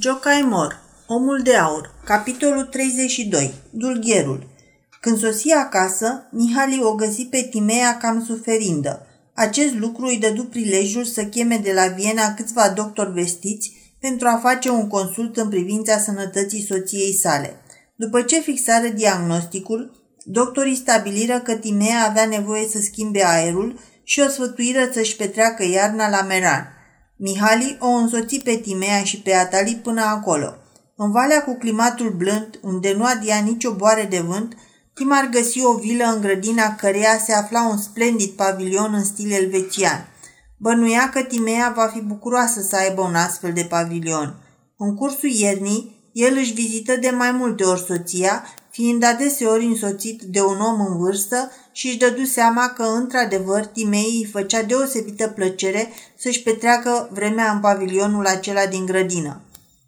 Jocai Mor, Omul de Aur, capitolul 32, Dulgherul. Când sosi acasă, Mihali o găsi pe Timea cam suferindă. Acest lucru îi dădu prilejul să cheme de la Viena câțiva doctori vestiți pentru a face un consult în privința sănătății soției sale. După ce fixară diagnosticul, doctorii stabiliră că Timea avea nevoie să schimbe aerul și o sfătuiră să-și petreacă iarna la Meran. Mihali o însoți pe Timea și pe Atali până acolo. În valea cu climatul blând, unde nu adia nicio boare de vânt, Timar găsi o vilă în grădina căreia se afla un splendid pavilion în stil elvețian. Bănuia că Timea va fi bucuroasă să aibă un astfel de pavilion. În cursul iernii, el își vizită de mai multe ori soția, fiind adeseori însoțit de un om în vârstă și își dădu seama că, într-adevăr, Timei îi făcea deosebită plăcere să-și petreacă vremea în pavilionul acela din grădină.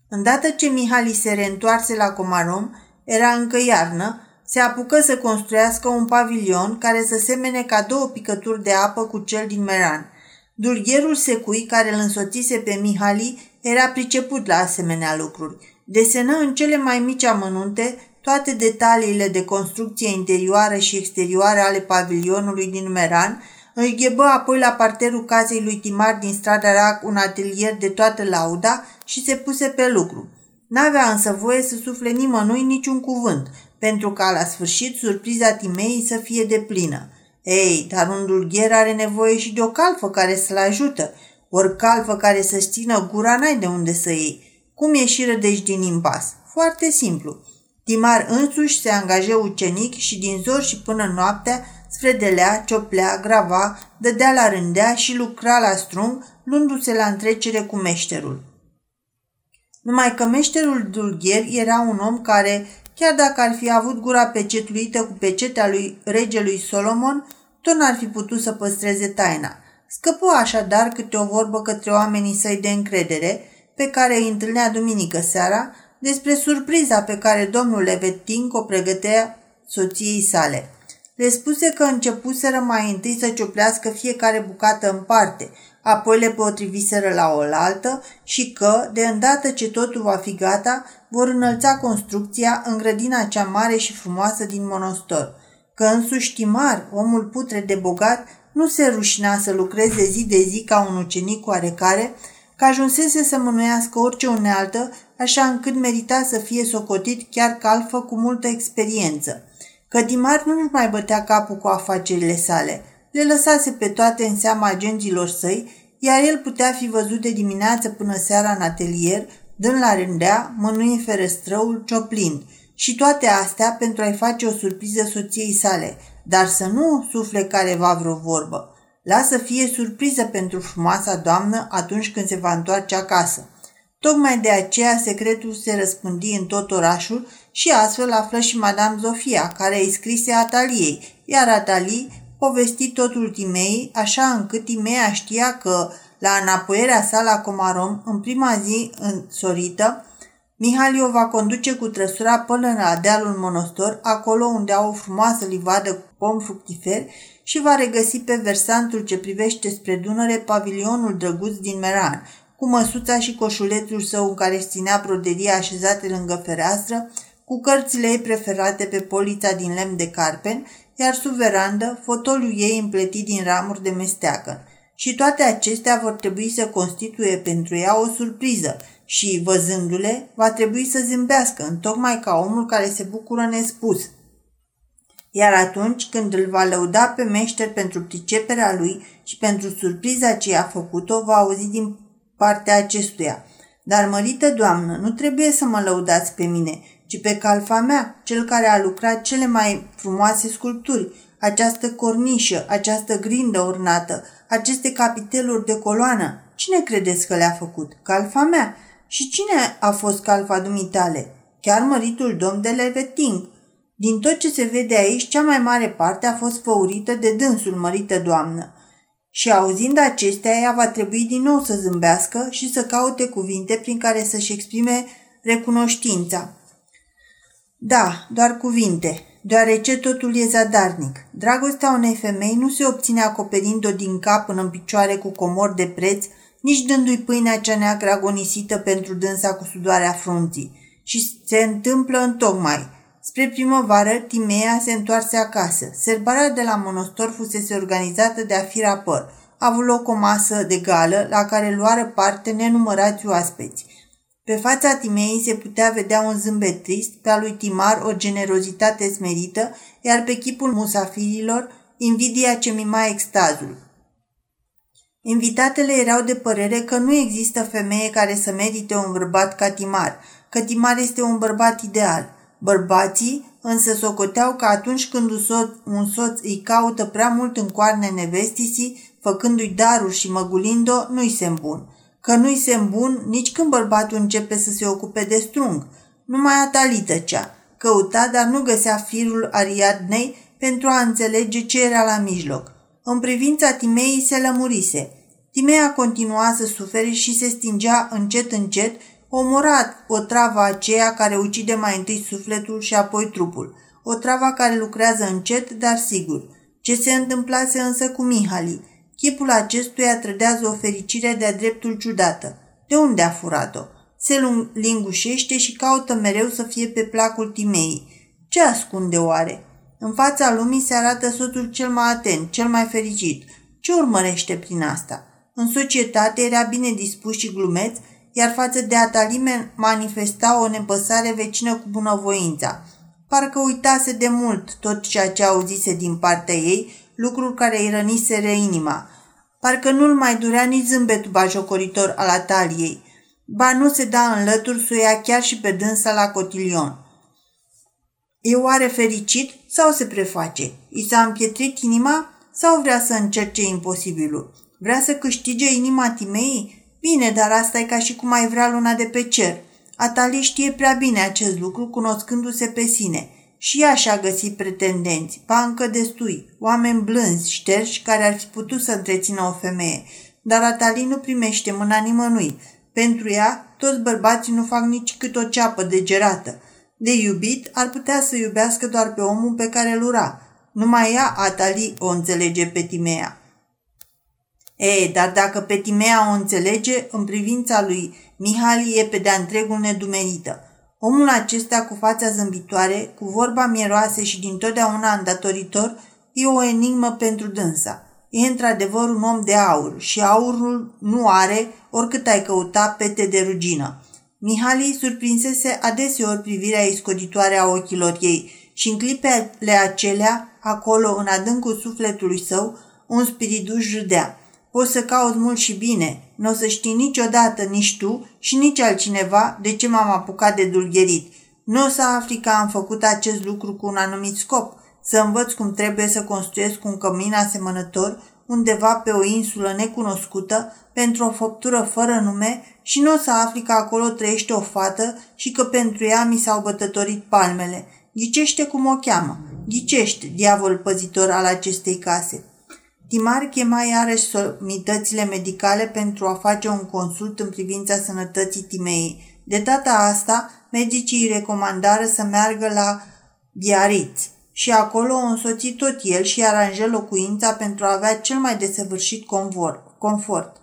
Îndată ce Mihali se reîntoarse la Comarom, era încă iarnă, se apucă să construiască un pavilion care să semene ca două picături de apă cu cel din Meran. Dulgherul secui care îl însoțise pe Mihali era priceput la asemenea lucruri. Desenă în cele mai mici amănunte toate detaliile de construcție interioară și exterioară ale pavilionului din Meran, îi ghebă apoi la parterul casei lui Timar din strada Rac un atelier de toată lauda și se puse pe lucru. N-avea însă voie să sufle nimănui niciun cuvânt, pentru ca la sfârșit surpriza Timei să fie de plină. Ei, dar un dulgher are nevoie și de o calfă care să-l ajută, ori calfă care să-și țină gura n-ai de unde să iei. Cum ieșiră deci din impas? Foarte simplu. Timar însuși se angaje ucenic și din zor și până noaptea sfredelea, cioplea, grava, dădea la rândea și lucra la strung, luându-se la întrecere cu meșterul. Numai că meșterul Dulgher era un om care, chiar dacă ar fi avut gura pecetluită cu pecetea lui regelui Solomon, tot n-ar fi putut să păstreze taina. Scăpă așadar câte o vorbă către oamenii săi de încredere, pe care îi întâlnea duminică seara, despre surpriza pe care domnul Levetin o pregătea soției sale. Le spuse că începuseră mai întâi să cioplească fiecare bucată în parte, apoi le potriviseră la oaltă și că, de îndată ce totul va fi gata, vor înălța construcția în grădina cea mare și frumoasă din monostor. Că însuși Timar, omul putre de bogat, nu se rușina să lucreze zi de zi ca un ucenic oarecare, că ajunsese să mânuiască orice unealtă, așa încât merita să fie socotit chiar calfă cu multă experiență. Că Dimar nu mai bătea capul cu afacerile sale, le lăsase pe toate în seama agenților săi, iar el putea fi văzut de dimineață până seara în atelier, dând la rândea, mânuind ferăstrăul, cioplind. Și toate astea pentru a-i face o surpriză soției sale, dar să nu sufle careva vreo vorbă. Lasă fie surpriză pentru frumoasa doamnă atunci când se va întoarce acasă. Tocmai de aceea secretul se răspândi în tot orașul și astfel află și Madame Zofia, care îi scrise Ataliei, iar Atalii povesti totul Timei, așa încât Timea știa că, la înapoierea sa la Comarom, în prima zi însorită, Mihali o va conduce cu trăsura până la dealul monostor, acolo unde au o frumoasă livadă cu pom fructifer și va regăsi pe versantul ce privește spre Dunăre pavilionul drăguț din Meran, cu măsuța și coșulețul său în care ținea broderia așezate lângă fereastră, cu cărțile ei preferate pe polița din lemn de carpen, iar sub verandă, fotoliul ei împletit din ramuri de mesteacă. Și toate acestea vor trebui să constituie pentru ea o surpriză și, văzându-le, va trebui să zâmbească, întocmai ca omul care se bucură nespus – iar atunci când îl va lăuda pe meșter pentru priceperea lui și pentru surpriza ce i-a făcut-o, va auzi din partea acestuia. Dar, mărită doamnă, nu trebuie să mă lăudați pe mine, ci pe calfa mea, cel care a lucrat cele mai frumoase sculpturi, această cornișă, această grindă ornată, aceste capiteluri de coloană. Cine credeți că le-a făcut? Calfa mea. Și cine a fost calfa dumitale? Chiar măritul domn de Leveting, din tot ce se vede aici, cea mai mare parte a fost făurită de dânsul mărită doamnă. Și auzind acestea, ea va trebui din nou să zâmbească și să caute cuvinte prin care să-și exprime recunoștința. Da, doar cuvinte, deoarece totul e zadarnic. Dragostea unei femei nu se obține acoperind-o din cap până în picioare cu comori de preț nici dându-i pâinea cea neagră agonisită pentru dânsa cu sudoarea frunții. Și se întâmplă în tocmai. Spre primăvară, Timea se întoarse acasă. Serbarea de la monostor fusese organizată de a fi rapăr. A avut loc o masă de gală la care luară parte nenumărați oaspeți. Pe fața Timei se putea vedea un zâmbet trist, pe a lui Timar o generozitate smerită, iar pe chipul musafirilor invidia ce mima extazul. Invitatele erau de părere că nu există femeie care să merite un bărbat ca Timar, că Timar este un bărbat ideal. Bărbații însă socoteau că atunci când un soț, un soț îi caută prea mult în coarne nevestisii, făcându-i daruri și măgulind-o, nu-i semn bun că nu-i semn bun nici când bărbatul începe să se ocupe de strung. Numai Atali tăcea. Căuta, dar nu găsea firul Ariadnei pentru a înțelege ce era la mijloc. În privința Timei se lămurise. Timea continua să sufere și se stingea încet încet, omorat o travă aceea care ucide mai întâi sufletul și apoi trupul. O travă care lucrează încet, dar sigur. Ce se întâmplase însă cu Mihali? Chipul acestuia trădează o fericire de-a dreptul ciudată. De unde a furat-o? Se lingușește și caută mereu să fie pe placul Timei. Ce ascunde oare? În fața lumii se arată soțul cel mai atent, cel mai fericit. Ce urmărește prin asta? În societate era bine dispus și glumeț, iar față de Atalime manifesta o nepăsare vecină cu bunăvoința. Parcă uitase de mult tot ceea ce auzise din partea ei lucruri care îi răniseră inima. Parcă nu-l mai durea nici zâmbetul bajocoritor al Ataliei. Ba nu se da în lături să o ia chiar și pe dânsa la cotilion. E oare fericit sau se preface? I s-a împietrit inima sau vrea să încerce imposibilul? Vrea să câștige inima Timei? Bine, dar asta e ca și cum ai vrea luna de pe cer. Atali știe prea bine acest lucru, cunoscându-se pe sine – și ea și-a găsit pretendenți, bancă destui, oameni blânzi, șterși, care ar fi putut să întrețină o femeie. Dar Atali nu primește mâna nimănui. Pentru ea, toți bărbații nu fac nici cât o ceapă degerată. De iubit, ar putea să iubească doar pe omul pe care îl ura. Numai ea, Atali, o înțelege pe Timea. Ei, dar dacă pe Timea o înțelege, în privința lui Mihali e pe de-a întregul nedumerită – Omul acesta cu fața zâmbitoare, cu vorba mieroase și din totdeauna îndatoritor, e o enigmă pentru dânsa. E într-adevăr un om de aur și aurul nu are, oricât ai căuta, pete de rugină. Mihali surprinsese adeseori privirea iscoditoare a ochilor ei și în clipele acelea, acolo, în adâncul sufletului său, un spiriduș râdea. Poți să cauți mult și bine. Nu o să știi niciodată, nici tu și nici altcineva, de ce m-am apucat de dulgherit. Nu o să afli că am făcut acest lucru cu un anumit scop, să învăț cum trebuie să construiesc un cămin asemănător undeva pe o insulă necunoscută pentru o făptură fără nume și nu o să afli că acolo trăiește o fată și că pentru ea mi s-au bătătorit palmele. Ghicește cum o cheamă. Ghicește, diavol păzitor al acestei case. Timar chema iarăși somitățile medicale pentru a face un consult în privința sănătății Timei. De data asta, medicii îi recomandară să meargă la Biarritz și acolo o însoți tot el și aranjă locuința pentru a avea cel mai desăvârșit confort.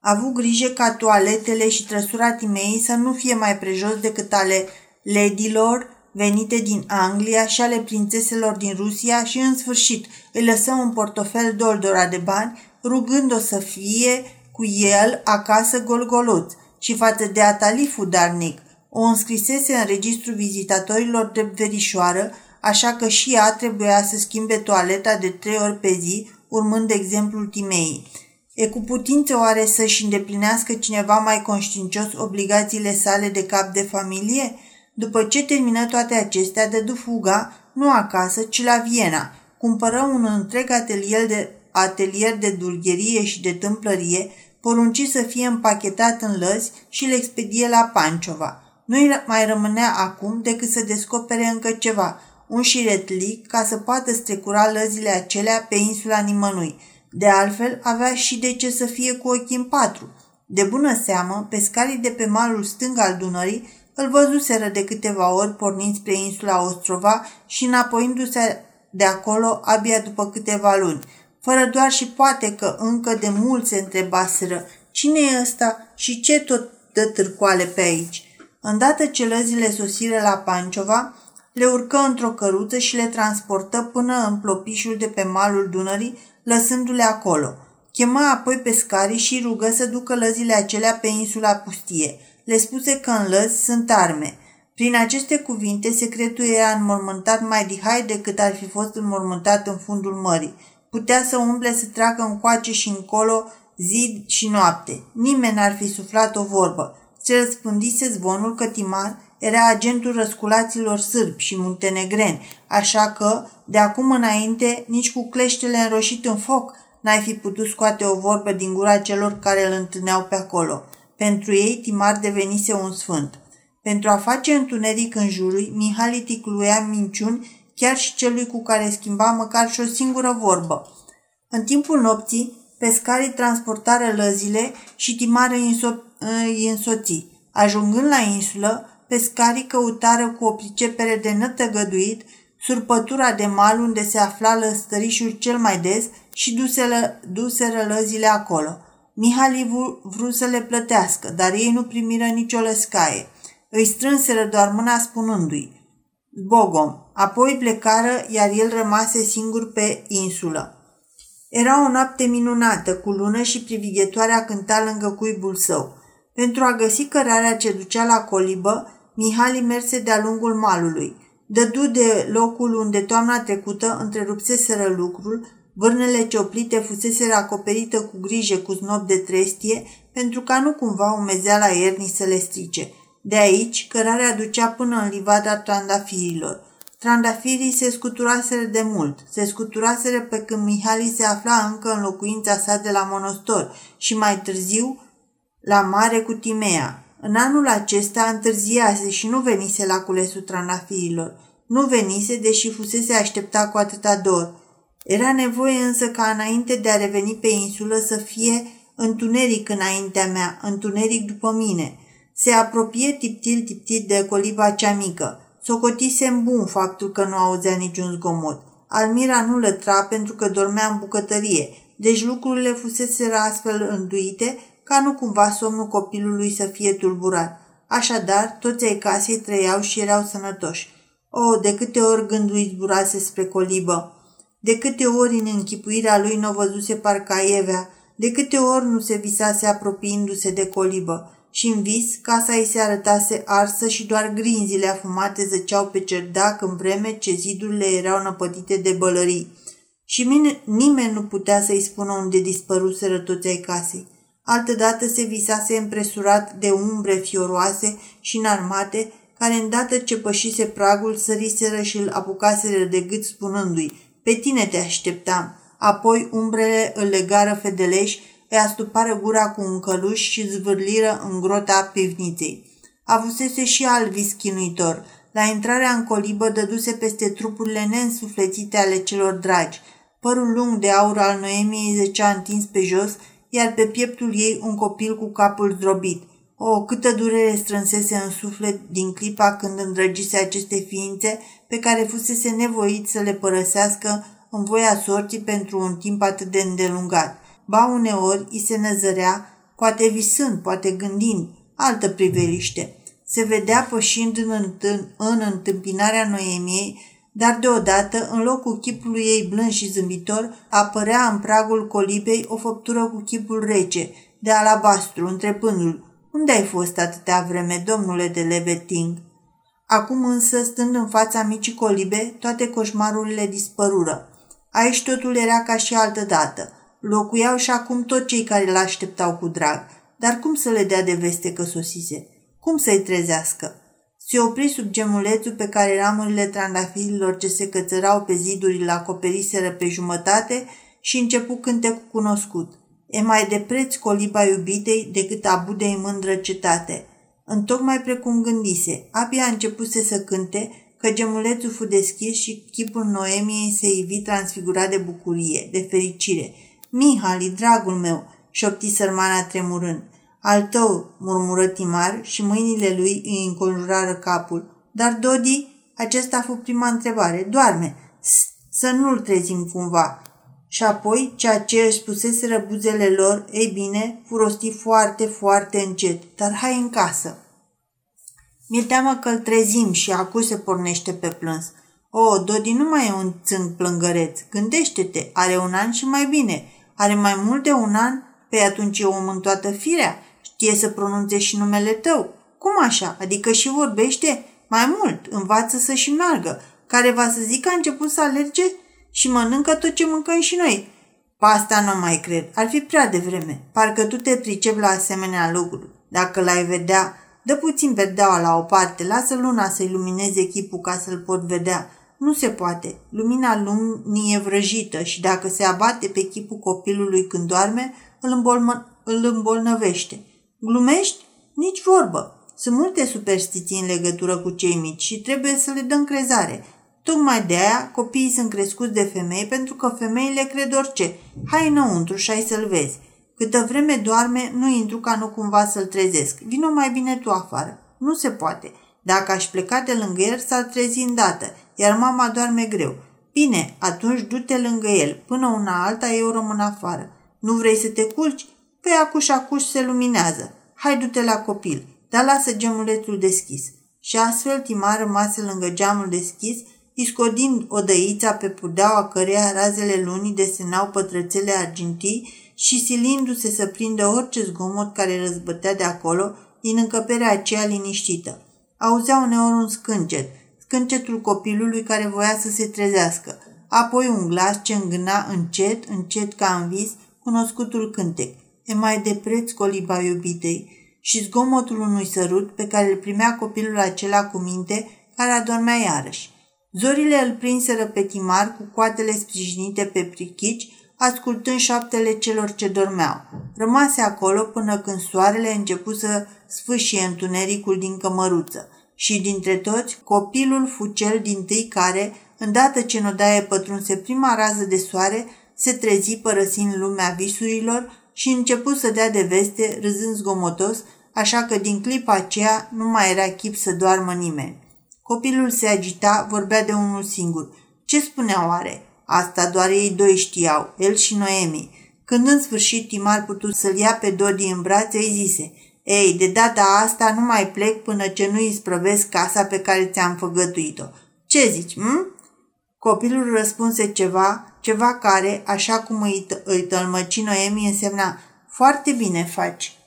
A avut grijă ca toaletele și trăsura Timei să nu fie mai prejos decât ale ledilor venite din Anglia și ale prințeselor din Rusia și, în sfârșit, îi lăsă un portofel doldora de bani, rugând-o să fie cu el acasă golgoluț și față de Atali Fudarnic. O înscrisese în registrul vizitatorilor de verișoară, așa că și ea trebuia să schimbe toaleta de trei ori pe zi, urmând exemplul Timei. E cu putință oare să-și îndeplinească cineva mai conștiincios obligațiile sale de cap de familie? După ce termină toate acestea, dădu fuga, nu acasă, ci la Viena. Cumpără un întreg atelier de, atelier de dulgherie și de tâmplărie, porunci să fie împachetat în lăzi și le expedie la Panciova. Nu-i mai rămânea acum decât să descopere încă ceva, un șiretlic ca să poată strecura lăzile acelea pe insula nimănui. De altfel, avea și de ce să fie cu ochii în patru. De bună seamă, pescarii de pe malul stâng al Dunării îl văzuseră de câteva ori pornind spre insula Ostrova și înapoiindu-se de acolo abia după câteva luni. fără doar și poate că încă de mult se întrebaseră cine e ăsta și ce tot dă târcoale pe aici. Îndată ce lăzile sosire la Panciova, le urcă într-o căruță și le transportă până în plopișul de pe malul Dunării, lăsându-le acolo. Chemă apoi pescarii și rugă să ducă lăzile acelea pe insula pustie. Le spuse că în lăzi sunt arme. Prin aceste cuvinte, secretul era înmormântat mai dihai decât ar fi fost înmormântat în fundul mării. Putea să umble să treacă încoace și încolo zi și noapte. Nimeni n-ar fi suflat o vorbă. Se răspândise zvonul că Timar era agentul răsculaților sârbi și muntenegreni, așa că, de acum înainte, nici cu cleștele înroșit în foc, n-ai fi putut scoate o vorbă din gura celor care îl întâlneau pe acolo. Pentru ei, Timar devenise un sfânt. Pentru a face întuneric în jurul, Mihali ticluia minciuni chiar și celui cu care schimba măcar și o singură vorbă. În timpul nopții, pescarii transportară lăzile și Timar îi, înso- îi însoți. Ajungând la insulă, pescarii căutară cu o pricepere de nătăgăduit surpătura de mal unde se afla lăstărișul cel mai des și duseră, duseră lăzile acolo. Mihali vrut să le plătească, dar ei nu primiră nicio lăscaie. Îi strânseră doar mâna spunându-i Bogom. Apoi plecară, iar el rămase singur pe insulă. Era o noapte minunată, cu lună și privighetoarea cânta lângă cuibul său. Pentru a găsi cărarea ce ducea la colibă, Mihali merse de-a lungul malului. Dădu de locul unde toamna trecută întrerupseseră lucrul, vârnele cioplite fuseseră acoperită cu grijă cu znop de trestie, pentru ca nu cumva umezeala iernii să le strice. De aici, cărarea ducea până în livada trandafirilor. Trandafirii se scuturaseră de mult. Se scuturaseră pe când Mihali se afla încă în locuința sa de la monostor și mai târziu la mare cu Timea. În anul acesta întârziase și nu venise la culesul trandafirilor. Nu venise, deși fusese așteptat cu atâta dor. Era nevoie însă ca înainte de a reveni pe insulă să fie întuneric înaintea mea, întuneric după mine. Se apropie tiptil-tiptil de coliba cea mică. Socotisem bun faptul că nu auzea niciun zgomot. Almira nu lătra pentru că dormea în bucătărie, deci lucrurile fusese astfel înduite ca nu cumva somnul copilului să fie tulburat. Așadar, toți ai casei trăiau și erau sănătoși. O, de câte ori gândul izburase spre colibă! De câte ori în închipuirea lui nu văzuse parcaievea, de câte ori nu se visase apropiindu-se de colibă și în vis casa ei se arătase arsă și doar grinzile afumate zăceau pe cerdac în vreme ce zidurile erau năpătite de bălării. Și mine, nimeni nu putea să-i spună unde dispăruseră toți ai casei. Altădată se visase împresurat de umbre fioroase și înarmate, care îndată ce pășise pragul săriseră și îl apucaseră de gât spunându-i, pe tine te așteptam. Apoi umbrele îl legară fedeleși îi astupară gura cu un căluș și zvârliră în grota pivniței. Avusese și alt vis chinuitor. La intrarea în colibă dăduse peste trupurile neînsuflețite ale celor dragi. Părul lung de aur al Noemiei zecea întins pe jos, iar pe pieptul ei un copil cu capul zdrobit. O, câtă durere strânsese în suflet din clipa când îndrăgise aceste ființe pe care fusese nevoit să le părăsească în voia sorții pentru un timp atât de îndelungat ba uneori îi se năzărea, poate visând, poate gândind, altă priveliște. Se vedea pășind în, în întâmpinarea Noemiei, dar deodată, în locul chipului ei blând și zâmbitor, apărea în pragul colibei o făptură cu chipul rece, de alabastru, întrebându-l, Unde ai fost atâtea vreme, domnule de Leveting?" Acum însă, stând în fața micii colibe, toate coșmarurile dispărură. Aici totul era ca și altă dată. Locuiau și acum tot cei care îl așteptau cu drag, dar cum să le dea de veste că sosise? Cum să-i trezească? Se opri sub gemulețul pe care ramurile trandafirilor ce se cățărau pe ziduri la acoperiseră pe jumătate și începu cântecul cunoscut. E mai de preț coliba iubitei decât abudei mândră cetate. Întocmai precum gândise, abia a începuse să cânte, că gemulețul fu deschis și chipul Noemiei se ivi transfigurat de bucurie, de fericire – Mihali, dragul meu, șopti sărmana tremurând. Al tău, murmură Timar și mâinile lui îi înconjurară capul. Dar Dodi, acesta a fost prima întrebare. Doarme, să nu-l trezim cumva. Și apoi, ceea ce își spuseseră buzele lor, ei bine, fu rosti foarte, foarte încet. Dar hai în casă. Mi-e teamă că îl trezim și acum se pornește pe plâns. O, Dodi nu mai e un țânc plângăreț. Gândește-te, are un an și mai bine. Are mai mult de un an? Pe atunci e om în toată firea. Știe să pronunțe și numele tău. Cum așa? Adică și vorbește? Mai mult, învață să și meargă. Care va să zic că a început să alerge și mănâncă tot ce mâncăm și noi. Pasta nu mai cred. Ar fi prea devreme. Parcă tu te pricep la asemenea lucruri. Dacă l-ai vedea, dă puțin verdeaua la o parte, lasă luna să ilumineze echipul ca să-l pot vedea. Nu se poate. Lumina lumii e vrăjită și dacă se abate pe chipul copilului când doarme, îl, îmbolmă, îl îmbolnăvește. Glumești? Nici vorbă. Sunt multe superstiții în legătură cu cei mici și trebuie să le dăm crezare. Tocmai de aia copiii sunt crescuți de femei pentru că femeile cred orice. Hai înăuntru și hai să-l vezi. Câtă vreme doarme, nu intru ca nu cumva să-l trezesc. Vino mai bine tu afară. Nu se poate. Dacă aș pleca de lângă el, s-ar trezi îndată, iar mama doarme greu. Bine, atunci du-te lângă el. Până una alta eu rămân afară. Nu vrei să te culci? Păi acuș acuș se luminează. Hai du-te la copil, dar lasă gemulețul deschis. Și astfel Tima rămase lângă geamul deschis, iscodind odăița pe pudeaua căreia razele lunii desenau pătrățele argintii și silindu-se să prindă orice zgomot care răzbătea de acolo din încăperea aceea liniștită. Auzea uneori un scâncet, scâncetul copilului care voia să se trezească, apoi un glas ce îngâna încet, încet ca în vis, cunoscutul cântec. E mai de preț coliba iubitei și zgomotul unui sărut pe care îl primea copilul acela cu minte, care adormea iarăși. Zorile îl prinseră pe timar cu coatele sprijinite pe prichici, ascultând șaptele celor ce dormeau. Rămase acolo până când soarele început să sfâșie întunericul din cămăruță și dintre toți copilul fu cel din tâi care, îndată ce în odaie pătrunse prima rază de soare, se trezi părăsind lumea visurilor și început să dea de veste, râzând zgomotos, așa că din clipa aceea nu mai era chip să doarmă nimeni. Copilul se agita, vorbea de unul singur. Ce spunea oare? Asta doar ei doi știau, el și Noemi. Când în sfârșit Timar putut să-l ia pe Dodi în brațe, îi zise Ei, de data asta nu mai plec până ce nu îi sprăvesc casa pe care ți-am făgătuit-o. Ce zici, hm? Copilul răspunse ceva, ceva care, așa cum îi, îi tălmăci Noemi, însemna Foarte bine faci.